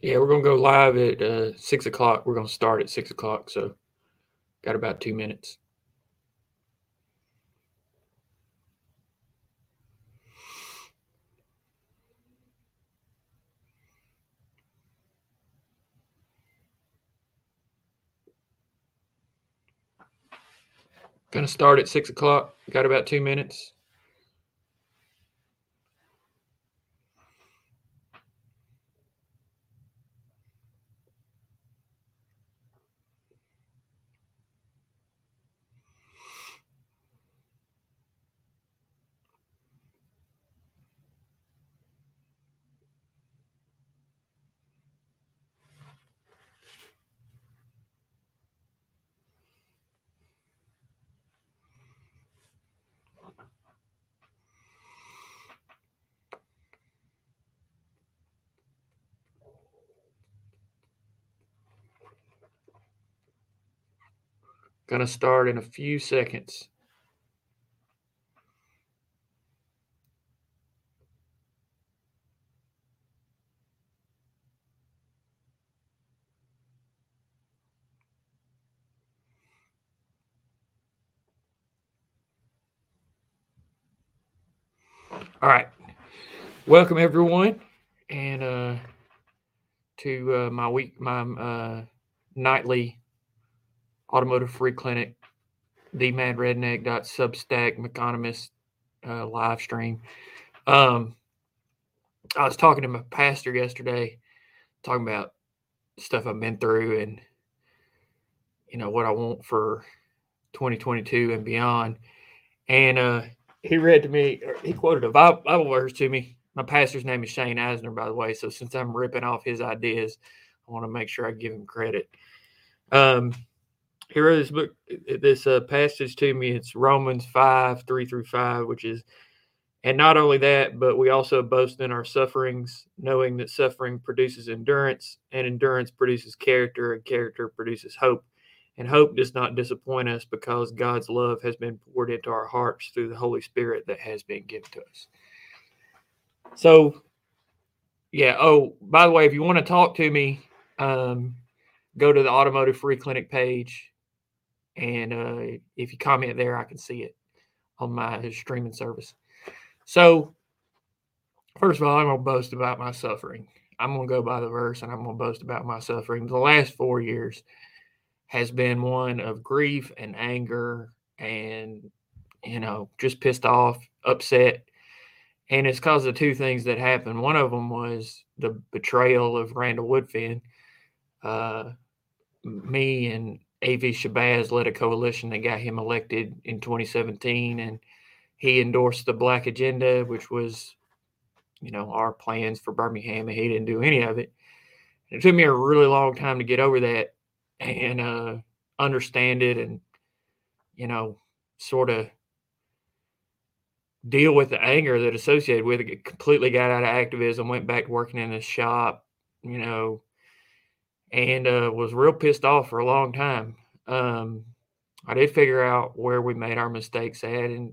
Yeah, we're gonna go live at uh, six o'clock. We're gonna start at six o'clock, so got about two minutes. Gonna start at six o'clock. Got about two minutes. Gonna start in a few seconds. All right. Welcome everyone and uh to uh, my week my uh nightly automotive free clinic the mad redneck substack Mechonomist uh, live stream. Um i was talking to my pastor yesterday talking about stuff i've been through and you know what i want for 2022 and beyond. And uh he read to me he quoted a bible verse to me. My pastor's name is shane eisner by the way so since i'm ripping off his ideas i want to make sure i give him credit. Um he wrote this book, this uh, passage to me. It's Romans 5, 3 through 5, which is, and not only that, but we also boast in our sufferings, knowing that suffering produces endurance, and endurance produces character, and character produces hope. And hope does not disappoint us because God's love has been poured into our hearts through the Holy Spirit that has been given to us. So, yeah. Oh, by the way, if you want to talk to me, um, go to the Automotive Free Clinic page and uh, if you comment there, I can see it on my streaming service. So, first of all, I'm going to boast about my suffering. I'm going to go by the verse and I'm going to boast about my suffering. The last four years has been one of grief and anger and, you know, just pissed off, upset. And it's because of two things that happened. One of them was the betrayal of Randall Woodfin. Uh, me and A.V. Shabazz led a coalition that got him elected in 2017, and he endorsed the Black Agenda, which was, you know, our plans for Birmingham, and he didn't do any of it. It took me a really long time to get over that and uh, understand it, and you know, sort of deal with the anger that associated with it. Completely got out of activism, went back to working in a shop, you know, and uh, was real pissed off for a long time. Um, I did figure out where we made our mistakes at, and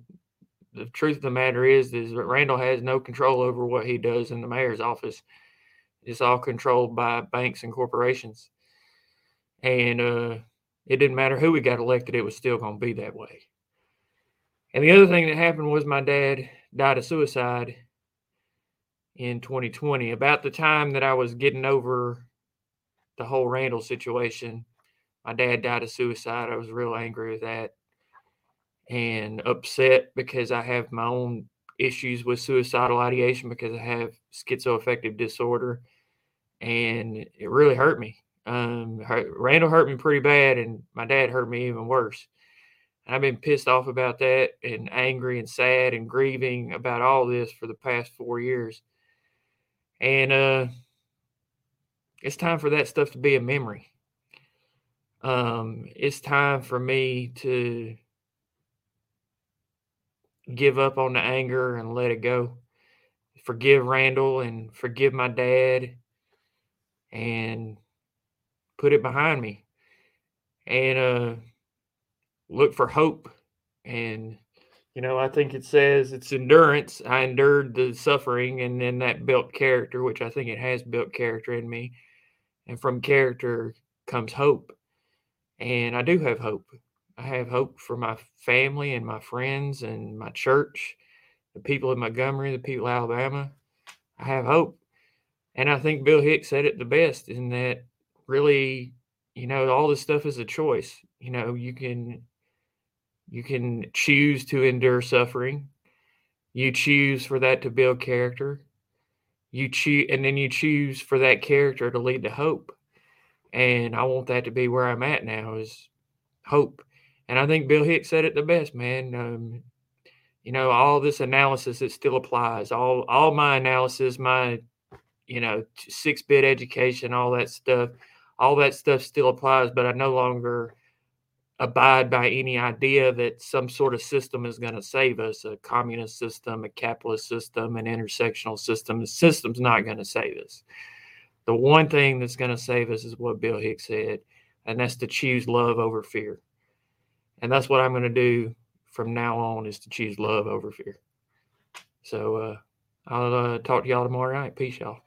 the truth of the matter is, is that Randall has no control over what he does in the mayor's office. It's all controlled by banks and corporations, and uh, it didn't matter who we got elected; it was still going to be that way. And the other thing that happened was my dad died of suicide in 2020. About the time that I was getting over the whole Randall situation. My dad died of suicide. I was real angry with that and upset because I have my own issues with suicidal ideation because I have schizoaffective disorder. And it really hurt me. Um, Randall hurt me pretty bad, and my dad hurt me even worse. And I've been pissed off about that and angry and sad and grieving about all this for the past four years. And uh, it's time for that stuff to be a memory. Um, it's time for me to give up on the anger and let it go. Forgive Randall and forgive my dad and put it behind me. And uh, look for hope. And, you know, I think it says it's endurance. I endured the suffering and then that built character, which I think it has built character in me and from character comes hope. And I do have hope. I have hope for my family and my friends and my church, the people in Montgomery, the people in Alabama. I have hope. And I think Bill Hicks said it the best in that really, you know, all this stuff is a choice. You know, you can you can choose to endure suffering. You choose for that to build character. You choose and then you choose for that character to lead to hope. And I want that to be where I'm at now is hope. And I think Bill Hicks said it the best, man. Um, you know, all this analysis it still applies. All all my analysis, my you know, six bit education, all that stuff, all that stuff still applies, but I no longer abide by any idea that some sort of system is going to save us a communist system, a capitalist system, an intersectional system. The system's not going to save us. The one thing that's going to save us is what Bill Hicks said, and that's to choose love over fear. And that's what I'm going to do from now on is to choose love over fear. So uh, I'll uh, talk to y'all tomorrow night. Peace, y'all.